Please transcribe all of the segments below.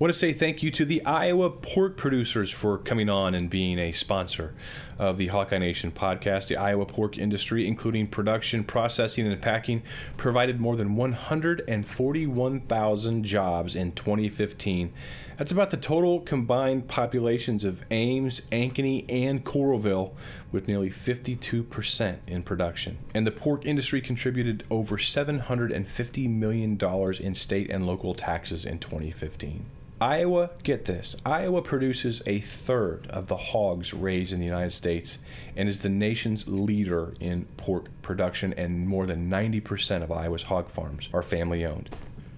want to say thank you to the Iowa pork producers for coming on and being a sponsor of the Hawkeye Nation podcast. The Iowa pork industry, including production, processing, and packing, provided more than 141,000 jobs in 2015. That's about the total combined populations of Ames, Ankeny, and Coralville, with nearly 52% in production. And the pork industry contributed over $750 million in state and local taxes in 2015. Iowa, get this, Iowa produces a third of the hogs raised in the United States and is the nation's leader in pork production, and more than 90% of Iowa's hog farms are family owned.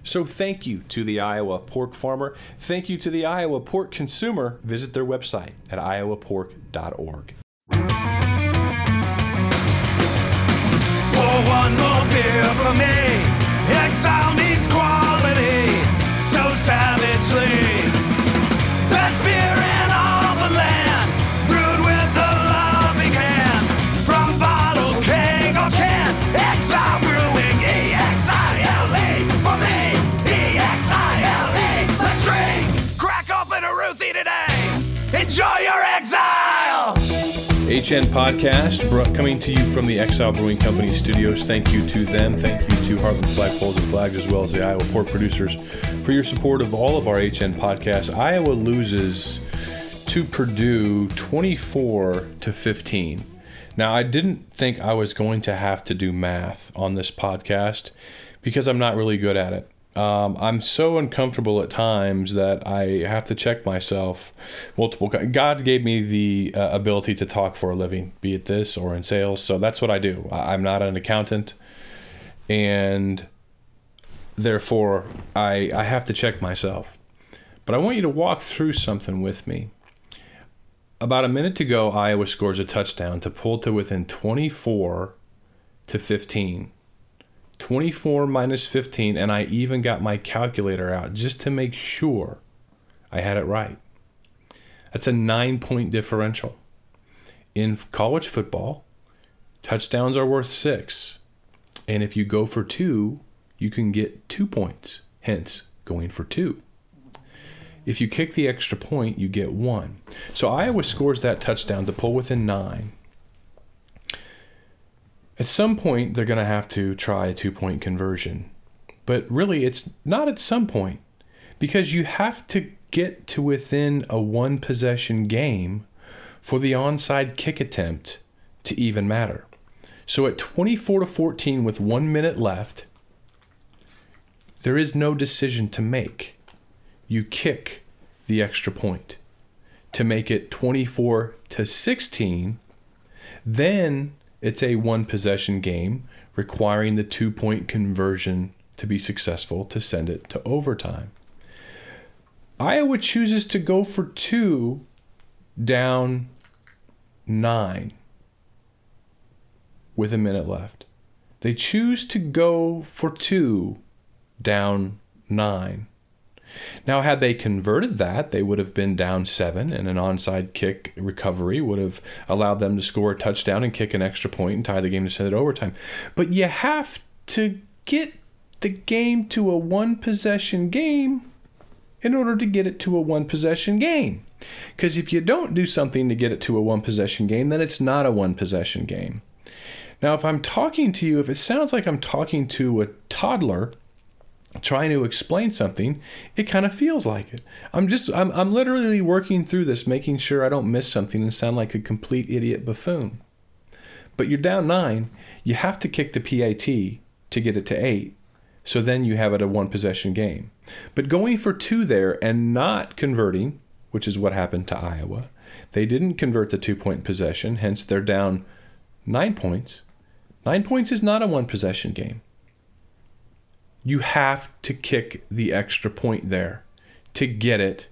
So thank you to the Iowa pork farmer. Thank you to the Iowa pork consumer. Visit their website at iowapork.org. HN Podcast, coming to you from the Exile Brewing Company studios. Thank you to them. Thank you to Heartland Flagpoles and Flags, as well as the Iowa Pork Producers, for your support of all of our HN podcasts. Iowa loses to Purdue 24 to 15. Now, I didn't think I was going to have to do math on this podcast because I'm not really good at it. Um, I'm so uncomfortable at times that I have to check myself multiple. God gave me the uh, ability to talk for a living, be it this or in sales. So that's what I do. I'm not an accountant, and therefore I I have to check myself. But I want you to walk through something with me. About a minute to go, Iowa scores a touchdown to pull to within 24 to 15. 24 minus 15, and I even got my calculator out just to make sure I had it right. That's a nine point differential. In college football, touchdowns are worth six. And if you go for two, you can get two points, hence going for two. If you kick the extra point, you get one. So Iowa scores that touchdown to pull within nine. At some point, they're going to have to try a two point conversion. But really, it's not at some point because you have to get to within a one possession game for the onside kick attempt to even matter. So at 24 to 14 with one minute left, there is no decision to make. You kick the extra point to make it 24 to 16. Then it's a one possession game requiring the two point conversion to be successful to send it to overtime. Iowa chooses to go for two down nine with a minute left. They choose to go for two down nine. Now, had they converted that, they would have been down seven, and an onside kick recovery would have allowed them to score a touchdown and kick an extra point and tie the game to send it overtime. But you have to get the game to a one possession game in order to get it to a one possession game. Because if you don't do something to get it to a one possession game, then it's not a one possession game. Now, if I'm talking to you, if it sounds like I'm talking to a toddler, trying to explain something, it kind of feels like it. I'm just, I'm, I'm literally working through this, making sure I don't miss something and sound like a complete idiot buffoon. But you're down nine, you have to kick the PAT to get it to eight. So then you have it a one possession game. But going for two there and not converting, which is what happened to Iowa, they didn't convert the two point possession, hence they're down nine points. Nine points is not a one possession game you have to kick the extra point there to get it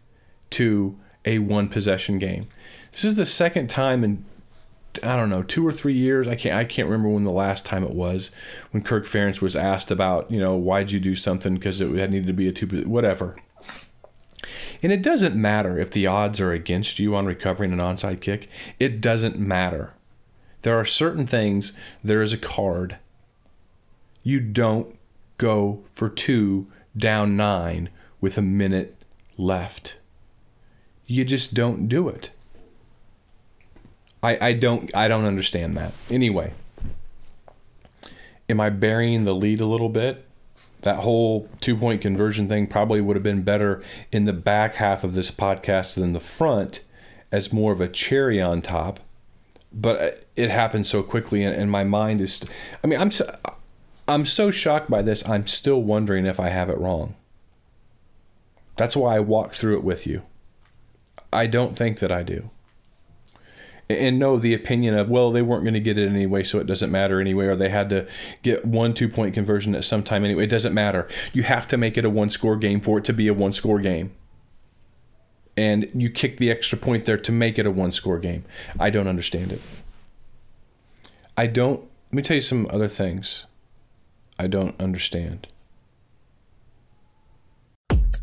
to a one possession game. This is the second time in I don't know, two or three years. I can't I can't remember when the last time it was when Kirk Ferentz was asked about, you know, why'd you do something because it needed to be a two whatever. And it doesn't matter if the odds are against you on recovering an onside kick. It doesn't matter. There are certain things, there is a card. You don't go for two down nine with a minute left. You just don't do it. I, I don't I don't understand that. Anyway, am I burying the lead a little bit? That whole two point conversion thing probably would have been better in the back half of this podcast than the front as more of a cherry on top. But it happened so quickly, and, and my mind is. I mean, I'm so, I'm so shocked by this. I'm still wondering if I have it wrong. That's why I walked through it with you. I don't think that I do and know the opinion of well they weren't going to get it anyway so it doesn't matter anyway or they had to get one two point conversion at some time anyway it doesn't matter you have to make it a one score game for it to be a one score game and you kick the extra point there to make it a one score game i don't understand it i don't let me tell you some other things i don't understand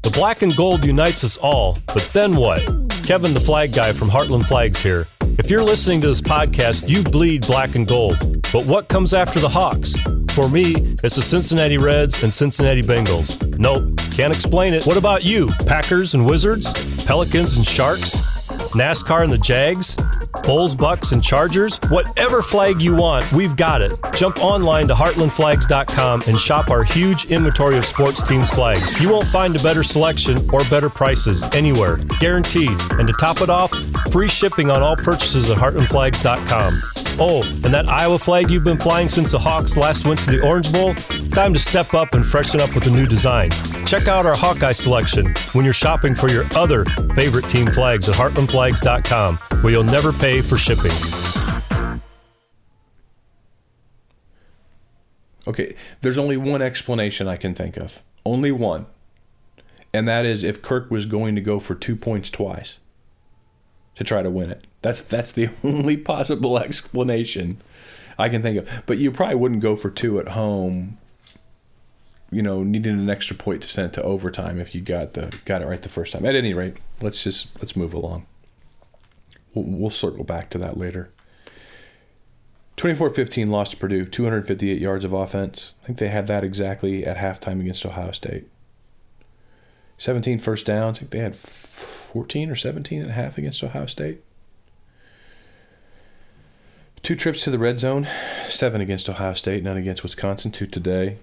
the black and gold unites us all but then what kevin the flag guy from heartland flags here if you're listening to this podcast, you bleed black and gold. But what comes after the Hawks? For me, it's the Cincinnati Reds and Cincinnati Bengals. Nope, can't explain it. What about you? Packers and Wizards? Pelicans and Sharks? NASCAR and the Jags? Bulls, Bucks, and Chargers? Whatever flag you want, we've got it. Jump online to heartlandflags.com and shop our huge inventory of sports teams' flags. You won't find a better selection or better prices anywhere, guaranteed. And to top it off, free shipping on all purchases at heartlandflags.com. Oh, and that Iowa flag you've been flying since the Hawks last went to the Orange Bowl? Time to step up and freshen up with a new design. Check out our Hawkeye selection when you're shopping for your other favorite team flags at heartlandflags.com, where you'll never pay for shipping. Okay, there's only one explanation I can think of. Only one. And that is if Kirk was going to go for two points twice to try to win it. That's that's the only possible explanation I can think of. But you probably wouldn't go for two at home. You know, needing an extra point to send it to overtime if you got the got it right the first time. At any rate, let's just let's move along. We'll, circle back to that later. 24-15 lost to Purdue, 258 yards of offense. I think they had that exactly at halftime against Ohio State. 17 first downs. I think they had 14 or 17 and a half against Ohio State. Two trips to the red zone, seven against Ohio State, none against Wisconsin, two today.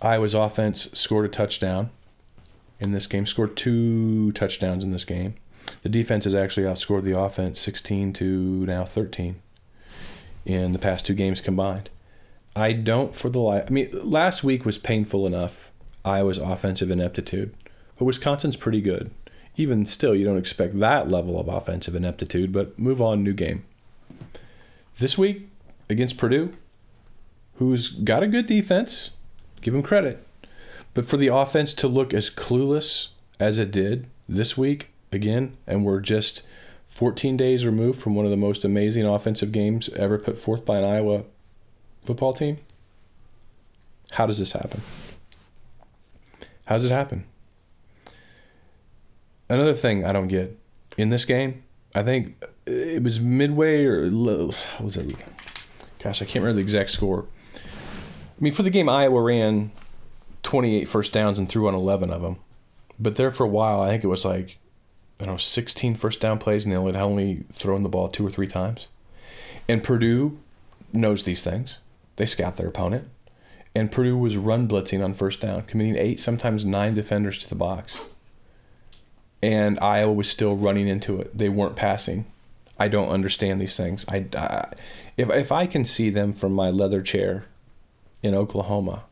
Iowa's offense scored a touchdown in this game, scored two touchdowns in this game. The defense has actually outscored the offense 16 to now 13 in the past two games combined. I don't for the life. I mean, last week was painful enough. Iowa's offensive ineptitude, but Wisconsin's pretty good even still, you don't expect that level of offensive ineptitude, but move on, new game. This week against Purdue, who's got a good defense, give him credit. But for the offense to look as clueless as it did this week, again, and we're just 14 days removed from one of the most amazing offensive games ever put forth by an Iowa football team, how does this happen? How does it happen? another thing I don't get in this game, I think it was midway or what was it? Gosh, I can't remember the exact score. I mean, for the game, Iowa ran 28 first downs and threw on 11 of them. But there for a while, I think it was like, Don't know, 16 first down plays, and they had only thrown the ball two or three times. And Purdue knows these things. They scout their opponent. And Purdue was run blitzing on first down, committing eight, sometimes nine defenders to the box and Iowa was still running into it. They weren't passing. I don't understand these things. I, I, if if I can see them from my leather chair in Oklahoma,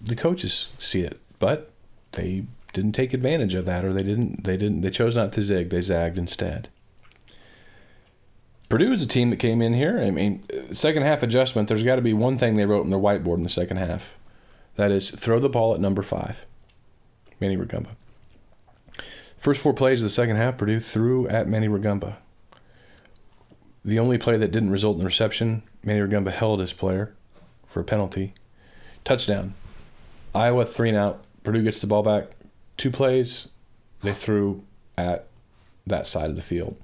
the coaches see it, but they didn't take advantage of that, or they didn't they didn't they chose not to zig. They zagged instead. Purdue is a team that came in here. I mean, second half adjustment. There's got to be one thing they wrote on their whiteboard in the second half. That is, throw the ball at number five. Manny Rugamba. First four plays of the second half, Purdue threw at Manny Rugamba. The only play that didn't result in reception, Manny Rugamba held his player for a penalty. Touchdown. Iowa three and out. Purdue gets the ball back. Two plays, they threw at that side of the field.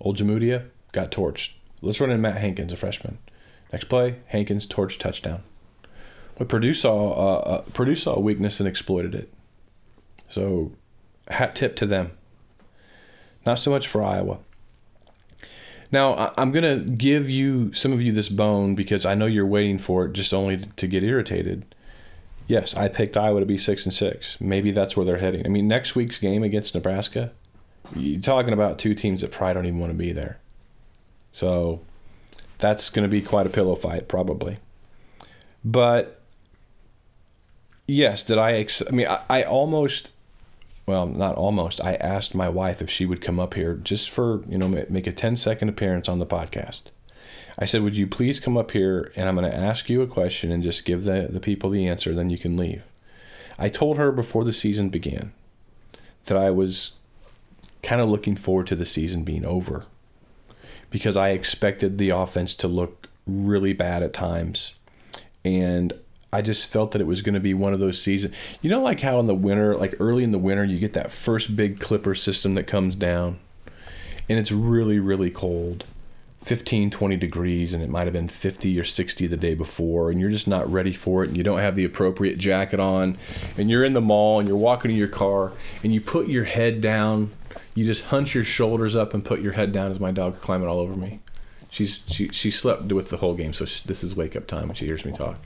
Ojemudia got torched. Let's run in Matt Hankins, a freshman. Next play, Hankins torch touchdown. But Purdue saw uh, uh, Purdue saw a weakness and exploited it. So, hat tip to them. Not so much for Iowa. Now I'm gonna give you some of you this bone because I know you're waiting for it, just only to get irritated. Yes, I picked Iowa to be six and six. Maybe that's where they're heading. I mean, next week's game against Nebraska, you're talking about two teams that probably don't even want to be there. So that's going to be quite a pillow fight, probably. But yes, did I? Ex- I mean, I, I almost, well, not almost. I asked my wife if she would come up here just for you know make a 10 second appearance on the podcast. I said, "Would you please come up here and I'm going to ask you a question and just give the the people the answer, then you can leave." I told her before the season began that I was kind of looking forward to the season being over because I expected the offense to look really bad at times. And I just felt that it was going to be one of those seasons. You know, like how in the winter, like early in the winter, you get that first big clipper system that comes down and it's really, really cold 15, 20 degrees, and it might have been 50 or 60 the day before, and you're just not ready for it, and you don't have the appropriate jacket on, and you're in the mall and you're walking to your car, and you put your head down you just hunch your shoulders up and put your head down as my dog climbing all over me. She's she she slept with the whole game, so she, this is wake up time when she hears me talk.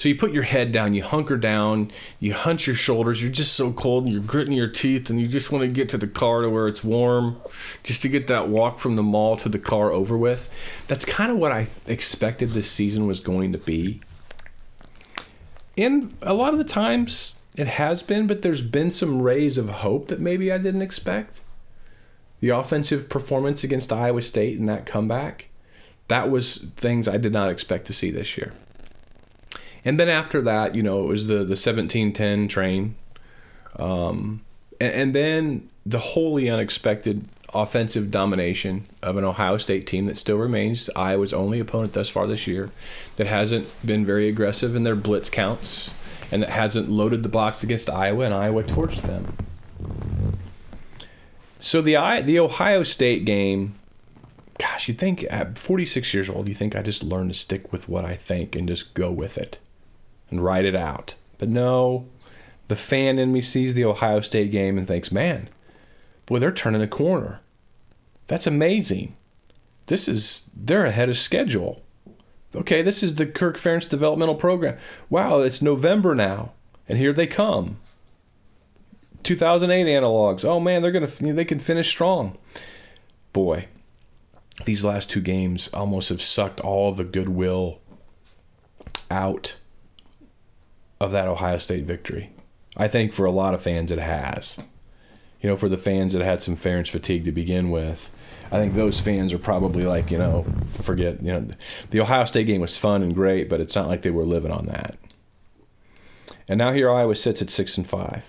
So you put your head down, you hunker down, you hunch your shoulders. You're just so cold, and you're gritting your teeth, and you just want to get to the car to where it's warm, just to get that walk from the mall to the car over with. That's kind of what I expected this season was going to be. And a lot of the times, it has been, but there's been some rays of hope that maybe I didn't expect. The offensive performance against Iowa State and that comeback, that was things I did not expect to see this year. And then after that, you know, it was the the 1710 train. Um, and, and then the wholly unexpected offensive domination of an Ohio State team that still remains Iowa's only opponent thus far this year, that hasn't been very aggressive in their blitz counts and that hasn't loaded the box against Iowa, and Iowa torched them. So the the Ohio State game, gosh, you think at 46 years old, you think I just learned to stick with what I think and just go with it and write it out. But no, the fan in me sees the Ohio State game and thinks, man, boy, they're turning a corner. That's amazing. This is they're ahead of schedule okay, this is the Kirk Ferentz developmental program. Wow, it's November now, and here they come. 2008 analogs. Oh man, they're gonna they can finish strong. Boy, these last two games almost have sucked all the goodwill out of that Ohio State victory. I think for a lot of fans it has. You know, for the fans that had some Ferentz fatigue to begin with, I think those fans are probably like, you know, forget, you know, the Ohio State game was fun and great, but it's not like they were living on that. And now here Iowa sits at six and five.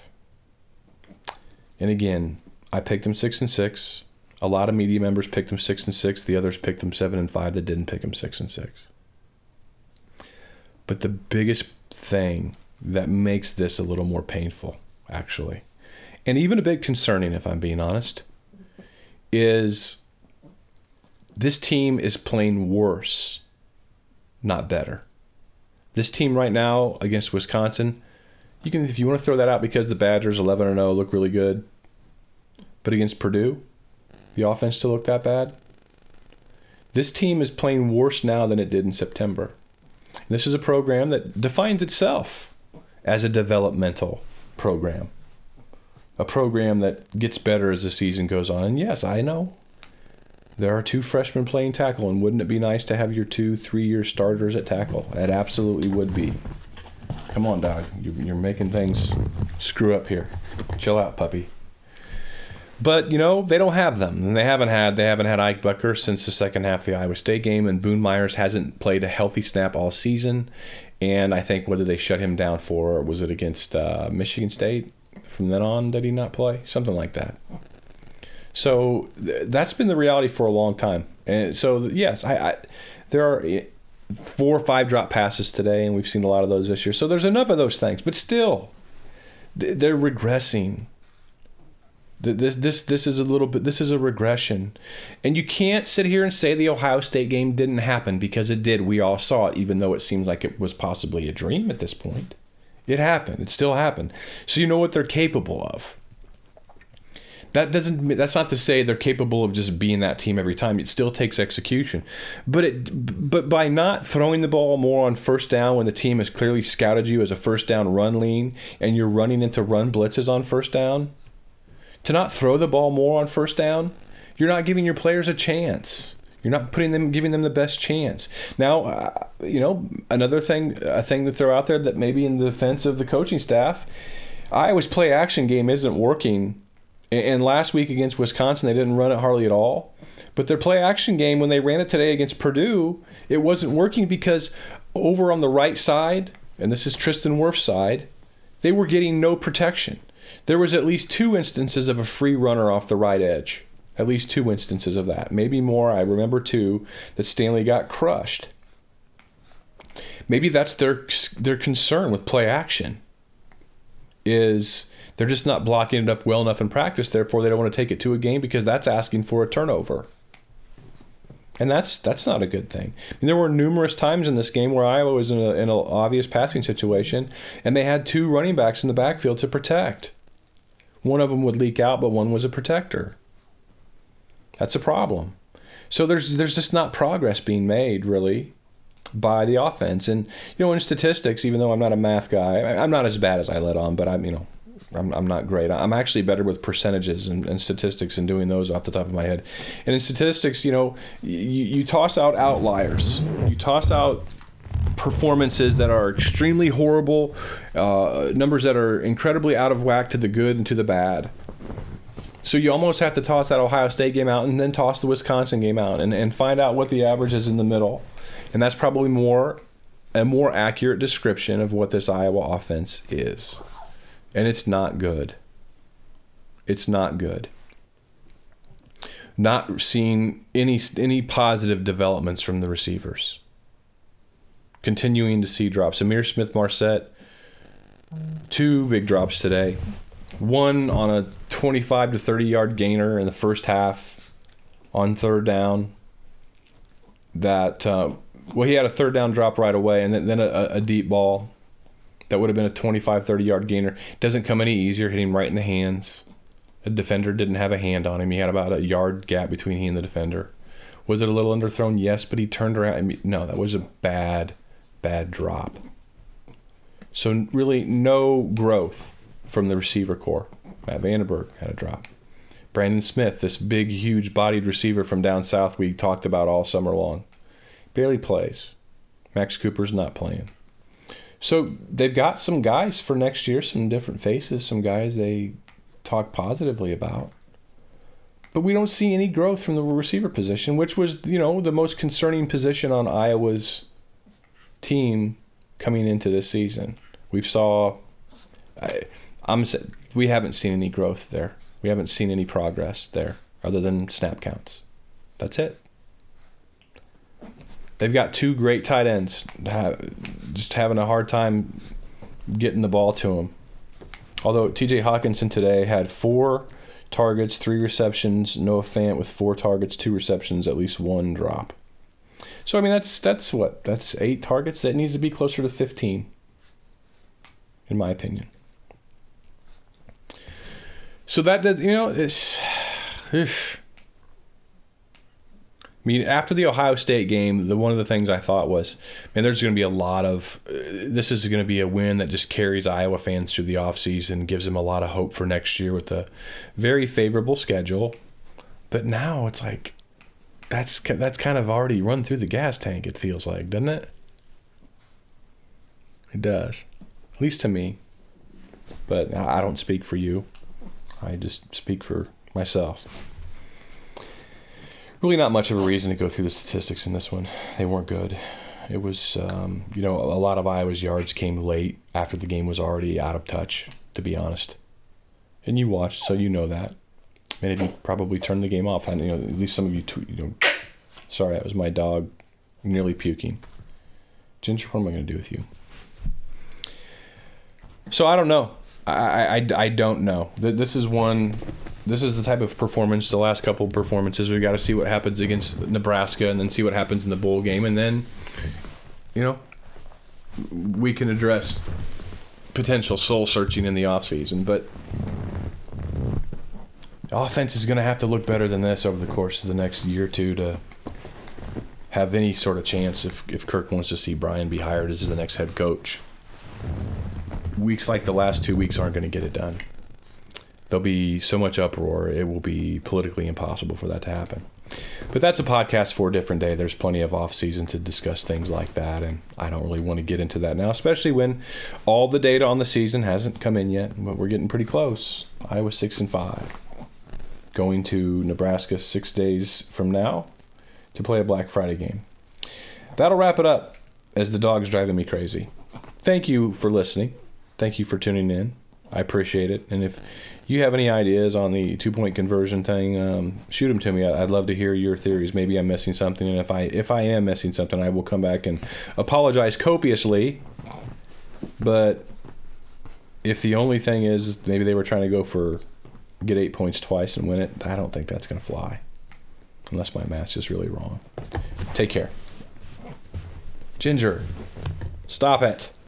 And again, I picked them six and six. A lot of media members picked them six and six. The others picked them seven and five that didn't pick them six and six. But the biggest thing that makes this a little more painful, actually, and even a bit concerning, if I'm being honest, is this team is playing worse, not better. This team right now against Wisconsin, you can if you want to throw that out because the Badgers 11 and 0 look really good, but against Purdue, the offense still looked that bad. This team is playing worse now than it did in September. this is a program that defines itself as a developmental program. A program that gets better as the season goes on. And yes, I know there are two freshmen playing tackle, and wouldn't it be nice to have your two three year starters at tackle? It absolutely would be. Come on, dog. You're, making things screw up here. Chill out, puppy. But you know they don't have them, and they haven't had they haven't had Ike Boettger since the second half of the Iowa State game, and Boone Myers hasn't played a healthy snap all season. And I think what did they shut him down for? Was it against uh, Michigan State? From then on, did he not play? Something like that. So th- that's been the reality for a long time. And so yes, I, I there are eh, four or five drop passes today, and we've seen a lot of those this year. So there's enough of those things, but still, th- they're regressing. Th- This this this is a little bit. This is a regression, and you can't sit here and say the Ohio State game didn't happen because it did. We all saw it, even though it seems like it was possibly a dream at this point. It happened. It still happened. So you know what they're capable of. That doesn't. That's not to say they're capable of just being that team every time. It still takes execution, but it. But by not throwing the ball more on first down when the team has clearly scouted you as a first down run lean, and you're running into run blitzes on first down, to not throw the ball more on first down, you're not giving your players a chance. You're not putting them, giving them the best chance. Now, uh, you know another thing, a thing to throw out there that maybe in the defense of the coaching staff, Iowa's play action game isn't working. And- last week against Wisconsin, they didn't run it hardly at all. But their play action game, when they ran it today against Purdue, it wasn't working because over on the right side, and this is Tristan Wirfs' side, they were getting no protection. There was at least two instances of a free runner off the right edge. At least two instances of that. Maybe more. I remember two that Stanley got crushed. Maybe that's their their concern with play action. Is they're just not blocking it up well enough in practice, therefore they don't want to take it to a game because that's asking for a turnover. And that's that's not a good thing. I mean, there were numerous times in this game where Iowa was in an obvious passing situation, and they had two running backs in the backfield to protect. One of them would leak out, but one was a protector. That's a problem. So there's there's just not progress being made really by the offense. And you know, in statistics, even though I'm not a math guy, I'm not as bad as I let on, but I'm you know. I'm, I'm not great. I'm actually better with percentages and, and statistics and doing those off the top of my head. And in statistics, you know, you, you toss out outliers. You toss out performances that are extremely horrible, uh, numbers that are incredibly out of whack to the good and to the bad. So you almost have to toss that Ohio State game out and then toss the Wisconsin game out and, and find out what the average is in the middle. And that's probably more a more accurate description of what this Iowa offense is. And it's not good. It's not good. Not seeing any any positive developments from the receivers. Continuing to see drops. Ihmir Smith-Marsette, two big drops today. One on a 25 to 30 yard gainer in the first half on third down that uh, well he had a third down drop right away and then, then a, a deep ball that would have been a 25 30 yard gainer. Doesn't come any easier hitting him right in the hands. The defender didn't have a hand on him. He had about a yard gap between he and the defender. Was it a little underthrown? Yes but he turned around. I mean, no that was a bad bad drop so really no growth from the receiver core. Matt VandeBerg had a drop. Brandon Smith, this big, huge bodied receiver from down south we talked about all summer long, barely plays. Max Cooper's not playing. So they've got some guys for next year, some different faces, some guys they talk positively about. But we don't see any growth from the receiver position, which was, you know, the most concerning position on Iowa's team coming into this season. We've saw I, I'm we haven't seen any growth there. We haven't seen any progress there other than snap counts. That's it. They've got two great tight ends, just having a hard time getting the ball to them. Although T.J. Hockenson today had four targets, three receptions. Noah Fant with four targets, two receptions, at least one drop. So I mean that's that's what that's eight targets. That needs to be closer to fifteen, in my opinion. So that did, you know, it's. I mean, after the Ohio State game, the one of the things I thought was, man, there's going to be a lot of. Uh, this is going to be a win that just carries Iowa fans through the offseason, gives them a lot of hope for next year with a very favorable schedule. But now it's like, that's that's kind of already run through the gas tank. It feels like, doesn't it? It does, at least to me. But I don't speak for you. I just speak for myself. Really, not much of a reason to go through the statistics in this one. They weren't good. It was, um, you know, a lot of Iowa's yards came late after the game was already out of touch, to be honest. And you watched, so you know that. Of you probably turned the game off. You know, at least some of you, you know, sorry, that was my dog nearly puking. Ginger, what am I going to do with you? So I don't know. I, I, I don't know. This is one. This is the type of performance. The last couple performances, we got to see what happens against Nebraska, and then see what happens in the bowl game, and then, you know, we can address potential soul searching in the off season. But offense is going to have to look better than this over the course of the next year or two to have any sort of chance if if Kirk wants to see Brian be hired as the next head coach weeks like the last two weeks aren't going to get it done. There'll be so much uproar, it will be politically impossible for that to happen. But that's a podcast for a different day. There's plenty of off season to discuss things like that, and I don't really want to get into that now, especially when all the data on the season hasn't come in yet. But we're getting pretty close. Iowa six and five, going to Nebraska six days from now to play a Black Friday game. That'll wrap it up. As the dog's driving me crazy. Thank you for listening thank you for tuning in. I appreciate it. And if you have any ideas on the two point conversion thing, um, shoot them to me. I'd love to hear your theories. Maybe I'm missing something, and if I if I am missing something, I will come back and apologize copiously. But if the only thing is maybe they were trying to go for get eight points twice and win it, I don't think that's going to fly, unless my math's just really wrong. Take care, Ginger. Stop it.